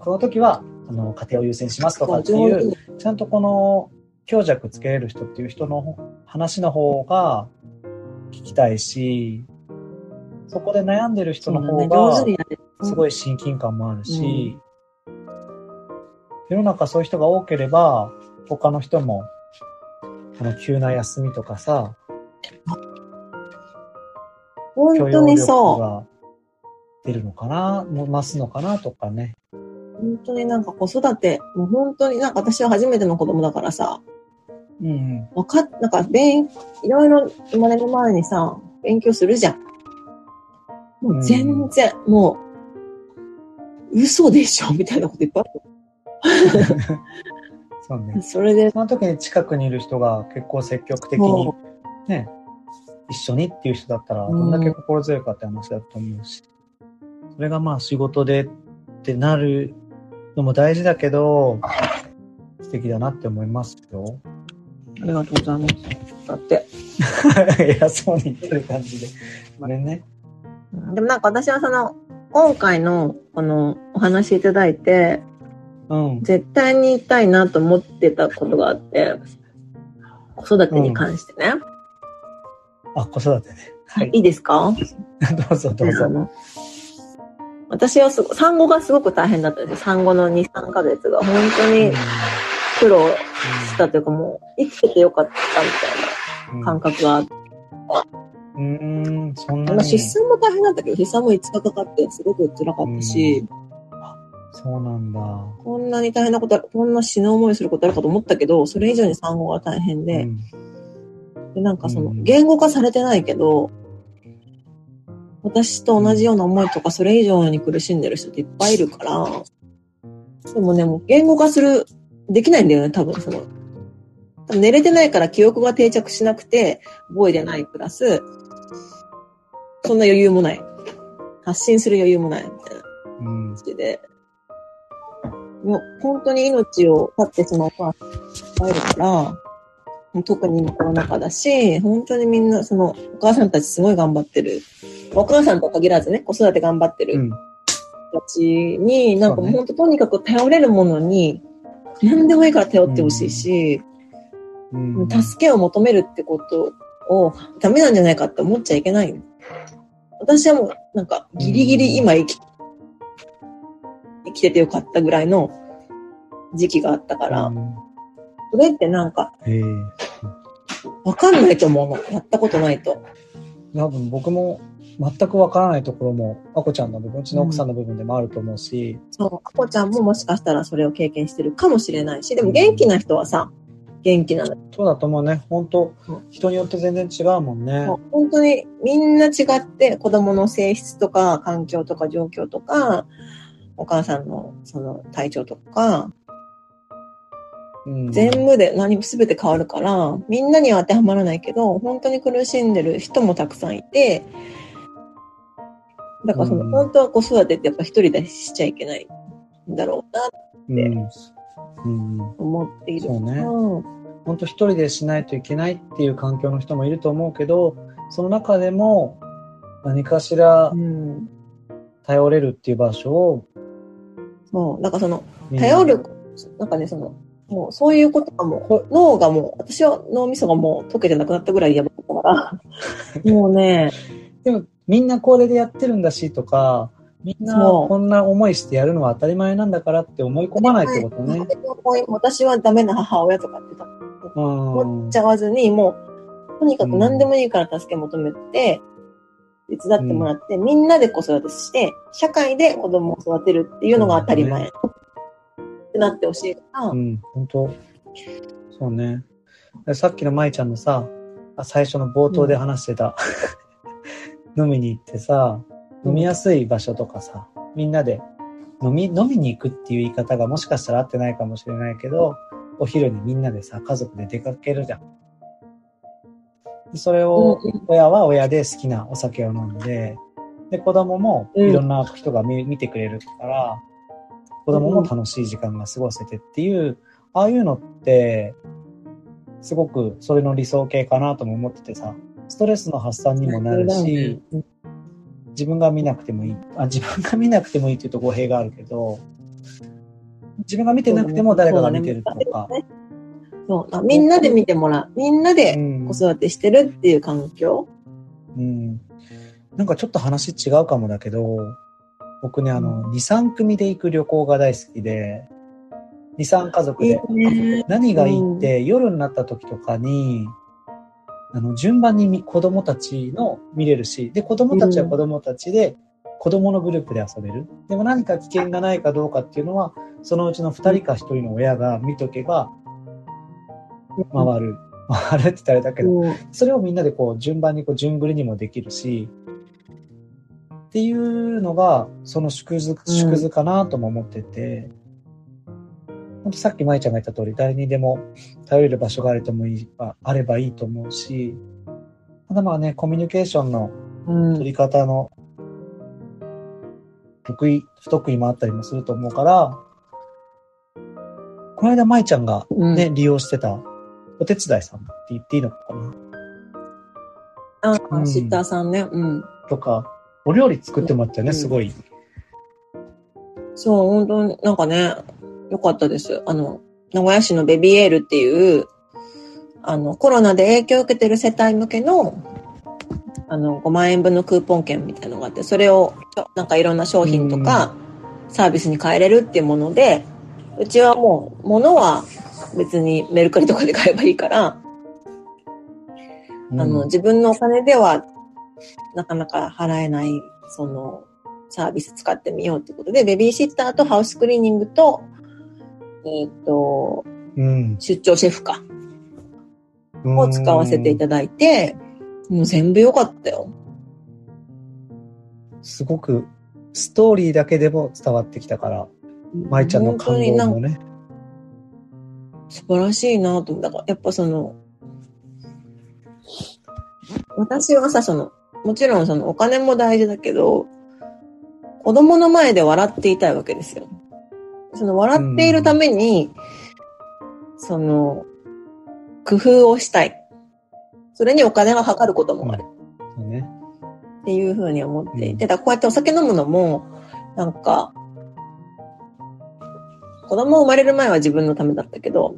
この時は、あの、家庭を優先しますとかっていう、ちゃんとこの、強弱つけれる人っていう人の話の方が聞きたいし、そこで悩んでる人の方が、すごい親近感もあるし、世の中そういう人が多ければ、他の人も、この急な休みとかさ、本当にそう。が出るのかな、も増すのかなとかね。本当になんか子育て、もう本当になんか私は初めての子供だからさ、うん、わかっ、なんか勉、いろいろ生まれる前にさ、勉強するじゃん。もう全然、うん、もう、嘘でしょみたいなこといっぱいある。そうね。それで。その時に近くにいる人が結構積極的に、ね、一緒にっていう人だったら、どんだけ心強いかって話だと思うし。それがまあ仕事でってなるのも大事だけど、素敵だなって思いますよ。ありがとうございます。だって。偉そうに言ってる感じで。ごめんね。でもなんか私はその、今回のこのお話いただいて、うん、絶対に言いたいなと思ってたことがあって、子育てに関してね。うんあ、子育てね。はい。いいですか？どうぞどうぞ。私はすご産後がすごく大変だったんです産後の2、3ヶ月が本当に苦労したというかもう生きててよかったみたいな感覚があって。うん、そんなに。出産も大変だったけど、出産も5日かかってすごく辛かったし、そうなんだ。こんなに大変なこと、こんな死ぬ思いすることあるかと思ったけど、それ以上に産後が大変で、うんで、なんかその、言語化されてないけど、私と同じような思いとか、それ以上に苦しんでる人っていっぱいいるから、でもね、もう言語化する、できないんだよね、多分その。寝れてないから記憶が定着しなくて、覚えてないプラス、そんな余裕もない。発信する余裕もない、みたいな感じで。もう本当に命を絶ってしまうと、入るから、特に今コロナ禍だし、本当にみんな、その、お母さんたちすごい頑張ってる。お母さんと限らずね、子育て頑張ってる人たちに、なんかもう本当とにかく頼れるものに、何でもいいから頼ってほしいし、うん、助けを求めるってことをダメなんじゃないかって思っちゃいけない。私はもう、なんか、ギリギリ今生き、生きててよかったぐらいの時期があったから、うんそれってなんか、わかんないと思うの。やったことないと。多分僕も全くわからないところも、あこちゃんの部分、うちの奥さんの部分でもあると思うし。うん、そう、あこちゃんももしかしたらそれを経験してるかもしれないし、でも元気な人はさ、元気なの。そうだと思うね。本当、人によって全然違うもんね。本当にみんな違って子供の性質とか環境とか状況とか、お母さんのその体調とか、全部で何も全て変わるから、みんなには当てはまらないけど、本当に苦しんでる人もたくさんいて、だからその、うん、本当は子育てってやっぱ一人でしちゃいけないんだろうな。って思っている。そうね。本当一人でしないといけないっていう環境の人もいると思うけど、その中でも何かしら頼れるっていう場所を、そう、なんかその、頼る、なんかね、その、もうそういうことがもう、脳がもう、私は脳みそがもう溶けてなくなったぐらいやばかったから、もうね。でもみんなこれでやってるんだしとか、みんなこんな思いしてやるのは当たり前なんだからって思い込まないってことね。私はダメな母親とかって思っちゃわずに、もう、とにかく何でもいいから助け求めて、手伝ってもらって、うん、みんなで子育てして、社会で子供を育てるっていうのが当たり前。ってなってほしいから。うん、本当そうね。さっきの舞ちゃんのさ、最初の冒頭で話してた、飲みに行ってさ、飲みやすい場所とかさ、みんなで飲み、飲みに行くっていう言い方がもしかしたら合ってないかもしれないけど、お昼にみんなでさ、家族で出かけるじゃん。それを、親は親で好きなお酒を飲んで、で、子供もいろんな人が見,、見てくれるから、子供も楽しい時間が過ごせてっていう、ああいうのって、すごくそれの理想形かなとも思っててさ、ストレスの発散にもなるし、自分が見なくてもいい。あ、自分が見なくてもいいって言うと語弊があるけど、自分が見てなくても誰かが見てるとか。そうみんなで見てもらう。みんなで子育てしてるっていう環境、うん、うん。なんかちょっと話違うかもだけど、僕ね、あの、2、3組で行く旅行が大好きで、2、3家族で。何がいいって、夜になった時とかに、あの、順番に子供たちの見れるし、で、子供たちは子供たちで、子供のグループで遊べる。でも何か危険がないかどうかっていうのは、そのうちの2人か1人の親が見とけば、回る。回るって言ったらあれだけど、それをみんなでこう、順番にこう、順繰りにもできるし、っていうのが、その縮図、縮図かなとも思ってて、本当さっき舞ちゃんが言った通り、誰にでも頼れる場所があれともいい、あればいいと思うし、ただまあね、コミュニケーションの取り方の得意、不得意もあったりもすると思うから、この間舞ちゃんがね、うん、利用してたお手伝いさんって言っていいのかな？あ、うん、シッターさんね。うん。とか、お料理作ってもらったよね、うん、すごい。そう、本当になんかね、よかったです。あの、名古屋市のベビーエールっていう、あの、コロナで影響を受けてる世帯向けの、あの、5万円分のクーポン券みたいなのがあって、それを、なんかいろんな商品とか、サービスに変えれるっていうもので、うちはもう、物は別にメルカリとかで買えばいいから、あの、自分のお金では、なかなか払えない、その、サービス使ってみようってことで、ベビーシッターとハウスクリーニングと、えっ、ー、と、うん、出張シェフか。を使わせていただいて、もう全部良かったよ。すごく、ストーリーだけでも伝わってきたから、舞ちゃんの感動もね。素晴らしいなと思った。だから、やっぱその、私はさ、その、もちろんそのお金も大事だけど、子供の前で笑っていたいわけですよ。その笑っているために、うん、その、工夫をしたい。それにお金がかかることもある。うん、ね。っていうふうに思っていて、だこうやってお酒飲むのも、なんか、子供生まれる前は自分のためだったけど、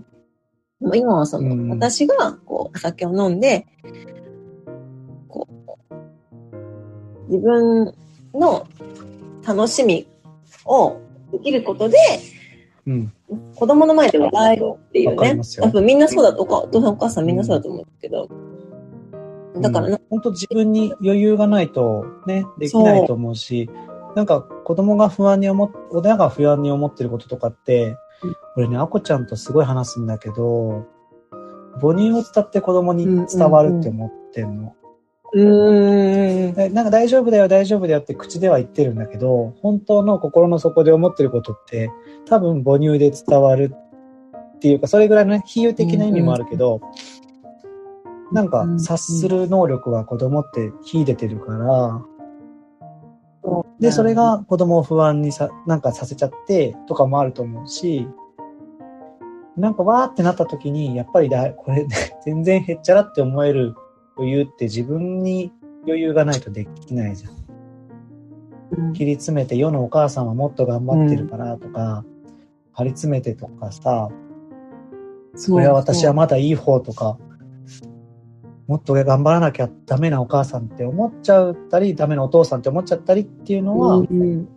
今はその、うん、私がこうお酒を飲んで、自分の楽しみをできることで、うん、子供の前で笑えるっていうね。多分みんなそうだと、お父さんお母さんみんなそうだと思うけど。だからな、うん、本当自分に余裕がないとね、できないと思うし、なんか子供が不安に思っ、親が不安に思ってることとかって、俺ね、あこちゃんとすごい話すんだけど、母乳を伝って子供に伝わるって思ってんの。うん。なんか大丈夫だよ、大丈夫だよって口では言ってるんだけど、本当の心の底で思ってることって、多分母乳で伝わるっていうか、それぐらいのね、比喩的な意味もあるけど、なんか察する能力は子供って秀でてるから、で、それが子供を不安にさ、なんかさせちゃってとかもあると思うし、なんかわーってなった時に、やっぱりだ、これ、全然へっちゃらって思える余裕って自分に余裕がないとできないじゃん。うん、切り詰めて世のお母さんはもっと頑張ってるからとか、うん、張り詰めてとかさ、それは私はまだいい方とか、もっと頑張らなきゃダメなお母さんって思っちゃったり、ダメなお父さんって思っちゃったりっていうのは、うん、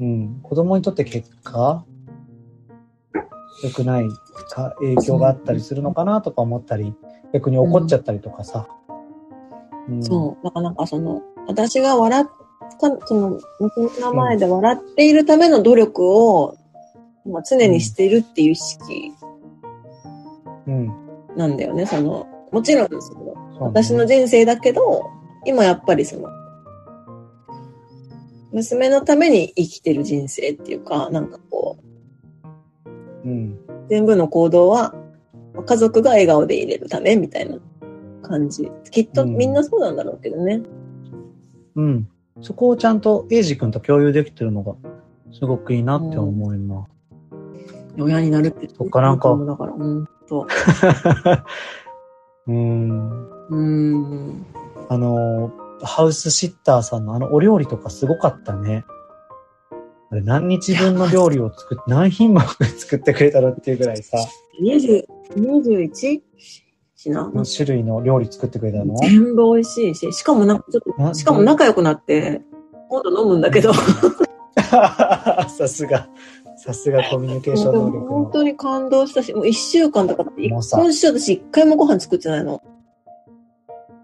うん、子供にとって結果、良くないか影響があったりするのかなとか思ったり、逆に怒っちゃったりとかさ。うん、そう。だからなんかその、私が笑った、その、娘の前で笑っているための努力を、まあ、常にしているっていう意識。うん。なんだよね、その、もちろんその、私の人生だけど、今やっぱりその、娘のために生きてる人生っていうか、なんかこう、うん、全部の行動は家族が笑顔でいれるためみたいな感じ。きっとみんなそうなんだろうけどね。うん。そこをちゃんとエイジ君と共有できてるのがすごくいいなって思います。うん、親になるって。そっかなんか。だから、うんと。うん。うん。あの、ハウスシッターさんのあのお料理とかすごかったね。あれ何日分の料理を作って、何品目作ってくれたのっていうぐらいさ。20、21? 品の種類の料理作ってくれたの？全部美味しいし、しかもなんかちょっと、しかも仲良くなって、今度飲むんだけど。さすが。さすがコミュニケーション能力本当に感動したし、もう一週間とか今週私一回もご飯作ってないの。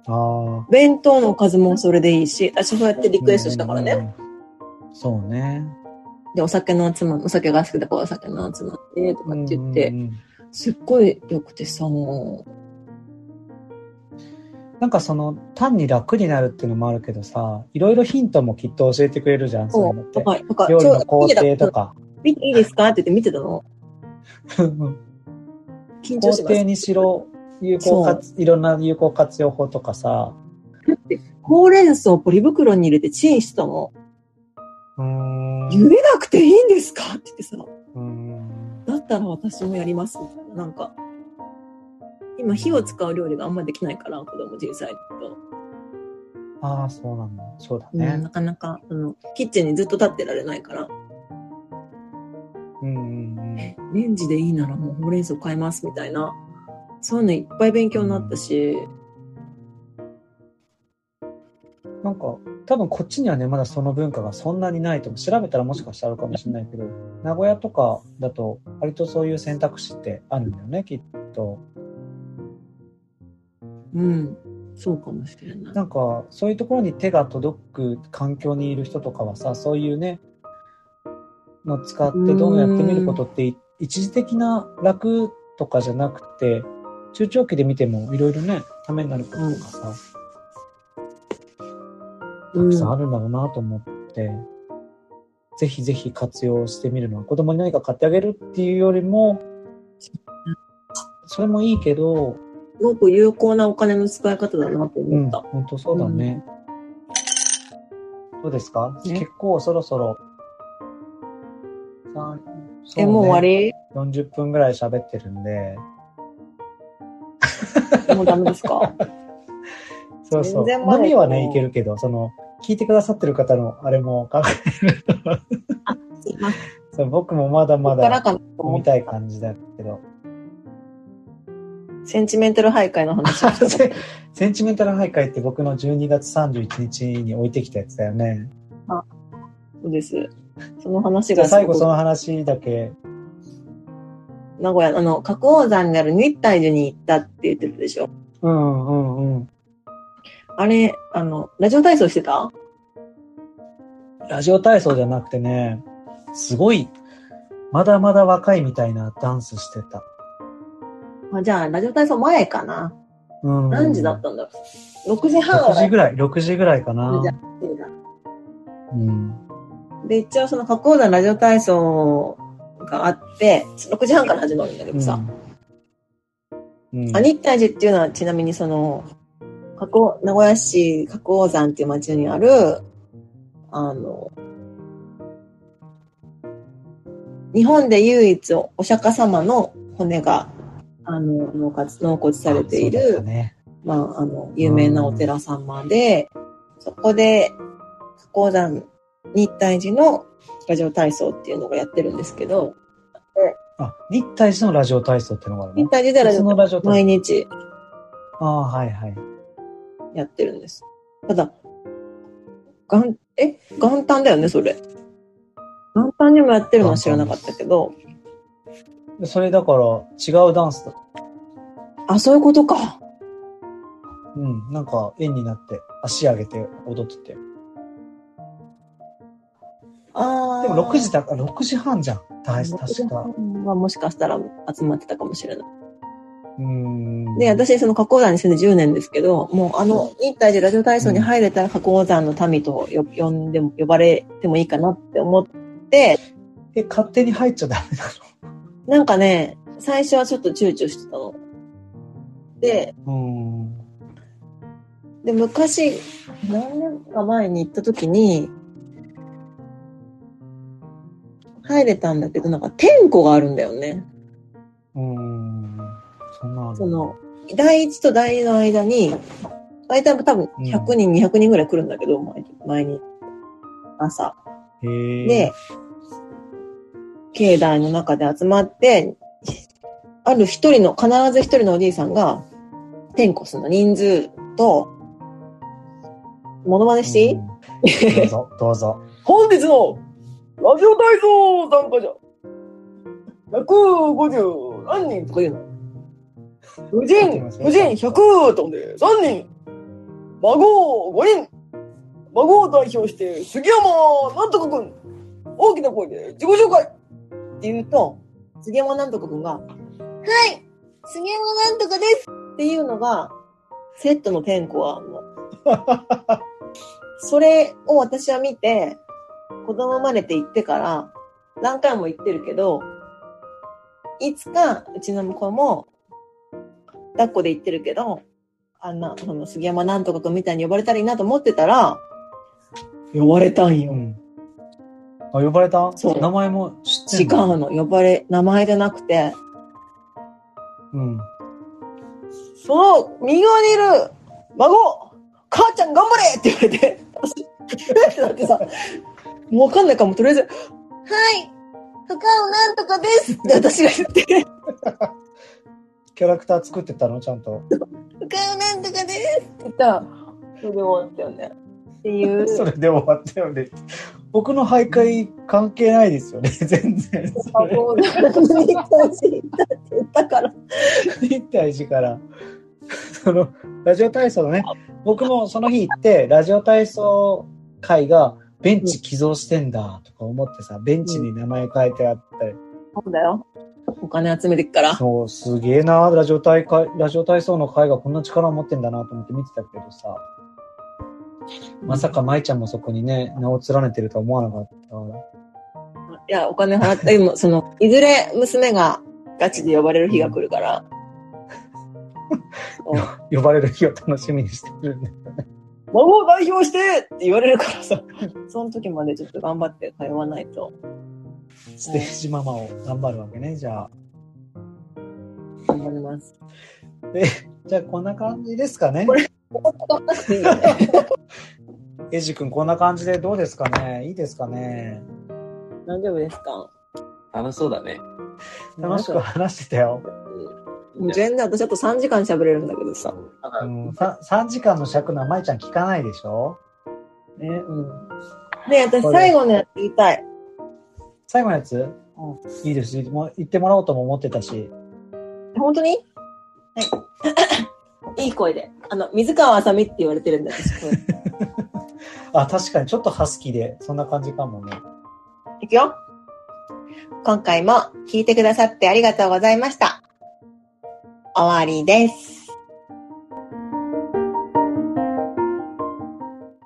ああ。弁当のおかずもそれでいいし、私そうやってリクエストしたからね。そうね。で、お酒の集ま、お酒が好きだからお酒の集まって、とかって言って、すっごい良くてさ、もう。なんかその、単に楽になるっていうのもあるけどさ、いろいろヒントもきっと教えてくれるじゃん、そういうのって。はい、料理の工程とか。見ていいですか？って言って見てたの。緊張し工程にしろ、有効活、いろんな有効活用法とかさ。だって、ほうれん草をポリ袋に入れてチンしたの。茹でなくていいんですか？って言ってさ。だったら私もやりますみたいな。なんか、今火を使う料理があんまりできないから、子供小さいと。ああ、そうなんだ。そうだね。うん、なかなか、あの、キッチンにずっと立ってられないから。うんうんうん。レンジでいいならもうほうれん草買いますみたいな。そういうのいっぱい勉強になったし。なんか、多分こっちにはね、まだその文化がそんなにないと調べたらもしかしたらあるかもしれないけど、名古屋とかだと割とそういう選択肢ってあるんだよね、きっと。うん。そうかもしれない。なんか、そういうところに手が届く環境にいる人とかはさ、そういうね、の使ってどんどんやってみることって、一時的な楽とかじゃなくて、中長期で見てもいろいろね、ためになることとかさ、たくさんあるんだろうなと思って、ぜひぜひ活用してみるのは、子供に何か買ってあげるっていうよりも、それもいいけど、すごく有効なお金の使い方だなと思った。うん、本当そうだね。うん、どうですか、ね、結構そろそろ、ね、え、もう終わり ?40 分ぐらい喋ってるんで。もうダメですか？そうそう。飲みはね、いけるけど、その、聞いてくださってる方のあれも考えるとそう僕もまだまだ見たい感じだけど。センチメンタル徘徊の話 センチメンタル徘徊って僕の12月31日に置いてきたやつだよね。あ、そうです。その話が。最後その話だけ。名古屋、あの、角王山にある日体寺に行ったって言ってたでしょ。うんうんうん。あれ、あの、ラジオ体操してた？ラジオ体操じゃなくてね、すごい、まだまだ若いみたいなダンスしてた。あじゃあ、ラジオ体操前かな？うん。何時だったんだろう？6時半6時ぐらい、6時ぐらいかな。うん。で、一応その、加工団ラジオ体操があって、6時半から始まるんだけどさ。うん。うん、あ、日体寺っていうのはちなみにその、加古、名古屋市加古山っていう町にある、あの、日本で唯一お釈迦様の骨が、あの、納骨納骨されている、ね、まあ、あの、有名なお寺様で、そこで、加古山日体寺のラジオ体操っていうのがやってるんですけど、あ、日体寺のラジオ体操っていうのがあるの？日体寺でラジオ体操。毎日。ああ、はいはい。やってるんです。ただ、元、え？元旦だよね、それ。元旦にもやってるのは知らなかったけど。それだから違うダンスだ。あ、そういうことか。うん、なんか円になって足上げて踊ってて。ああ。でも6時だから6時半じゃん。大確か。はもしかしたら集まってたかもしれない。で、私、その加工山に住んで10年ですけど、もうあの、日体寺ラジオ体操に入れたら加工山の民と呼んでも、呼ばれてもいいかなって思って、え、勝手に入っちゃダメなの？なんかね、最初はちょっと躊躇してたの。で、で、昔、何年か前に行った時に、入れたんだけど、なんか天候があるんだよね。うん。そんなその、第一と第二の間に、大体多分100人、うん、200人ぐらい来るんだけど、前に、前に。朝。で、境内の中で集まって、ある一人の、必ず一人のおじいさんが、天候するの人数と、モノマネしていい、うん、どうぞ、どうぞ。本日のラジオ体操参加者、150何人とか言うの？婦人、婦人100とんで3人、孫5人、孫を代表して杉山なんとかくん、大きな声で自己紹介。って言うと、杉山なんとかくんが、はい、杉山なんとかです。っていうのが、セットの天候はの。それを私は見て、子供生まれて行ってから、何回も言ってるけど、いつかうちの子も、抱っこで言ってるけど、あんな、その杉山なんとかくんみたいに呼ばれたらいいなと思ってたら、呼ばれたんよ。うん、あ、呼ばれた？そう。名前も知って違うの。呼ばれ、名前じゃなくて、うん。その、右側にいる、孫、母ちゃん頑張れって言われて、え？ってなってさ、もうわかんないかも、とりあえず、はい、深尾なんとかですって私が言って。キャラクター作ってたの？ちゃんと。深尾なんとかですって言ったら、それで終わったよね。っていう。それで終わったよね。僕の徘徊関係ないですよね、全然。日体寺行ったって言ったから。その、ラジオ体操のね、僕もその日行って、ラジオ体操会がベンチ寄贈してんだとか思ってさ、ベンチに名前変えてあったり。そうだよ。お金集めてっから。そう、すげえな、ラジオ体会、ラジオ体操の会がこんな力を持ってんだなと思って見てたけどさ。まさか舞ちゃんもそこにね、名を連ねてるとは思わなかった。いや、お金払ったりも、その、いずれ娘がガチで呼ばれる日が来るから。呼ばれる日を楽しみにしてるんだよね。孫を代表してって言われるからさ、その時までちょっと頑張って通わないと。ステージママを頑張るわけね、じゃあ。頑張ります。え、じゃあこんな感じですかね。これ、エジ君こんな感じでどうですかねいいですかね大丈夫ですか？楽しそうだね。楽しく話してたよ。全然私あと3時間喋れるんだけどさ。うん、3, 3時間の尺の舞ちゃん聞かないでしょ？ね、うん。で、私最後のやつ言いたい。最後のやつ、うん、いいです。もう言ってもらおうとも思ってたし。本当に？はい。いい声で。あの、水川あさみって言われてるんだ、私。あ、確かにちょっとハスキーで、そんな感じかもね。いくよ。今回も聞いてくださってありがとうございました。終わりです。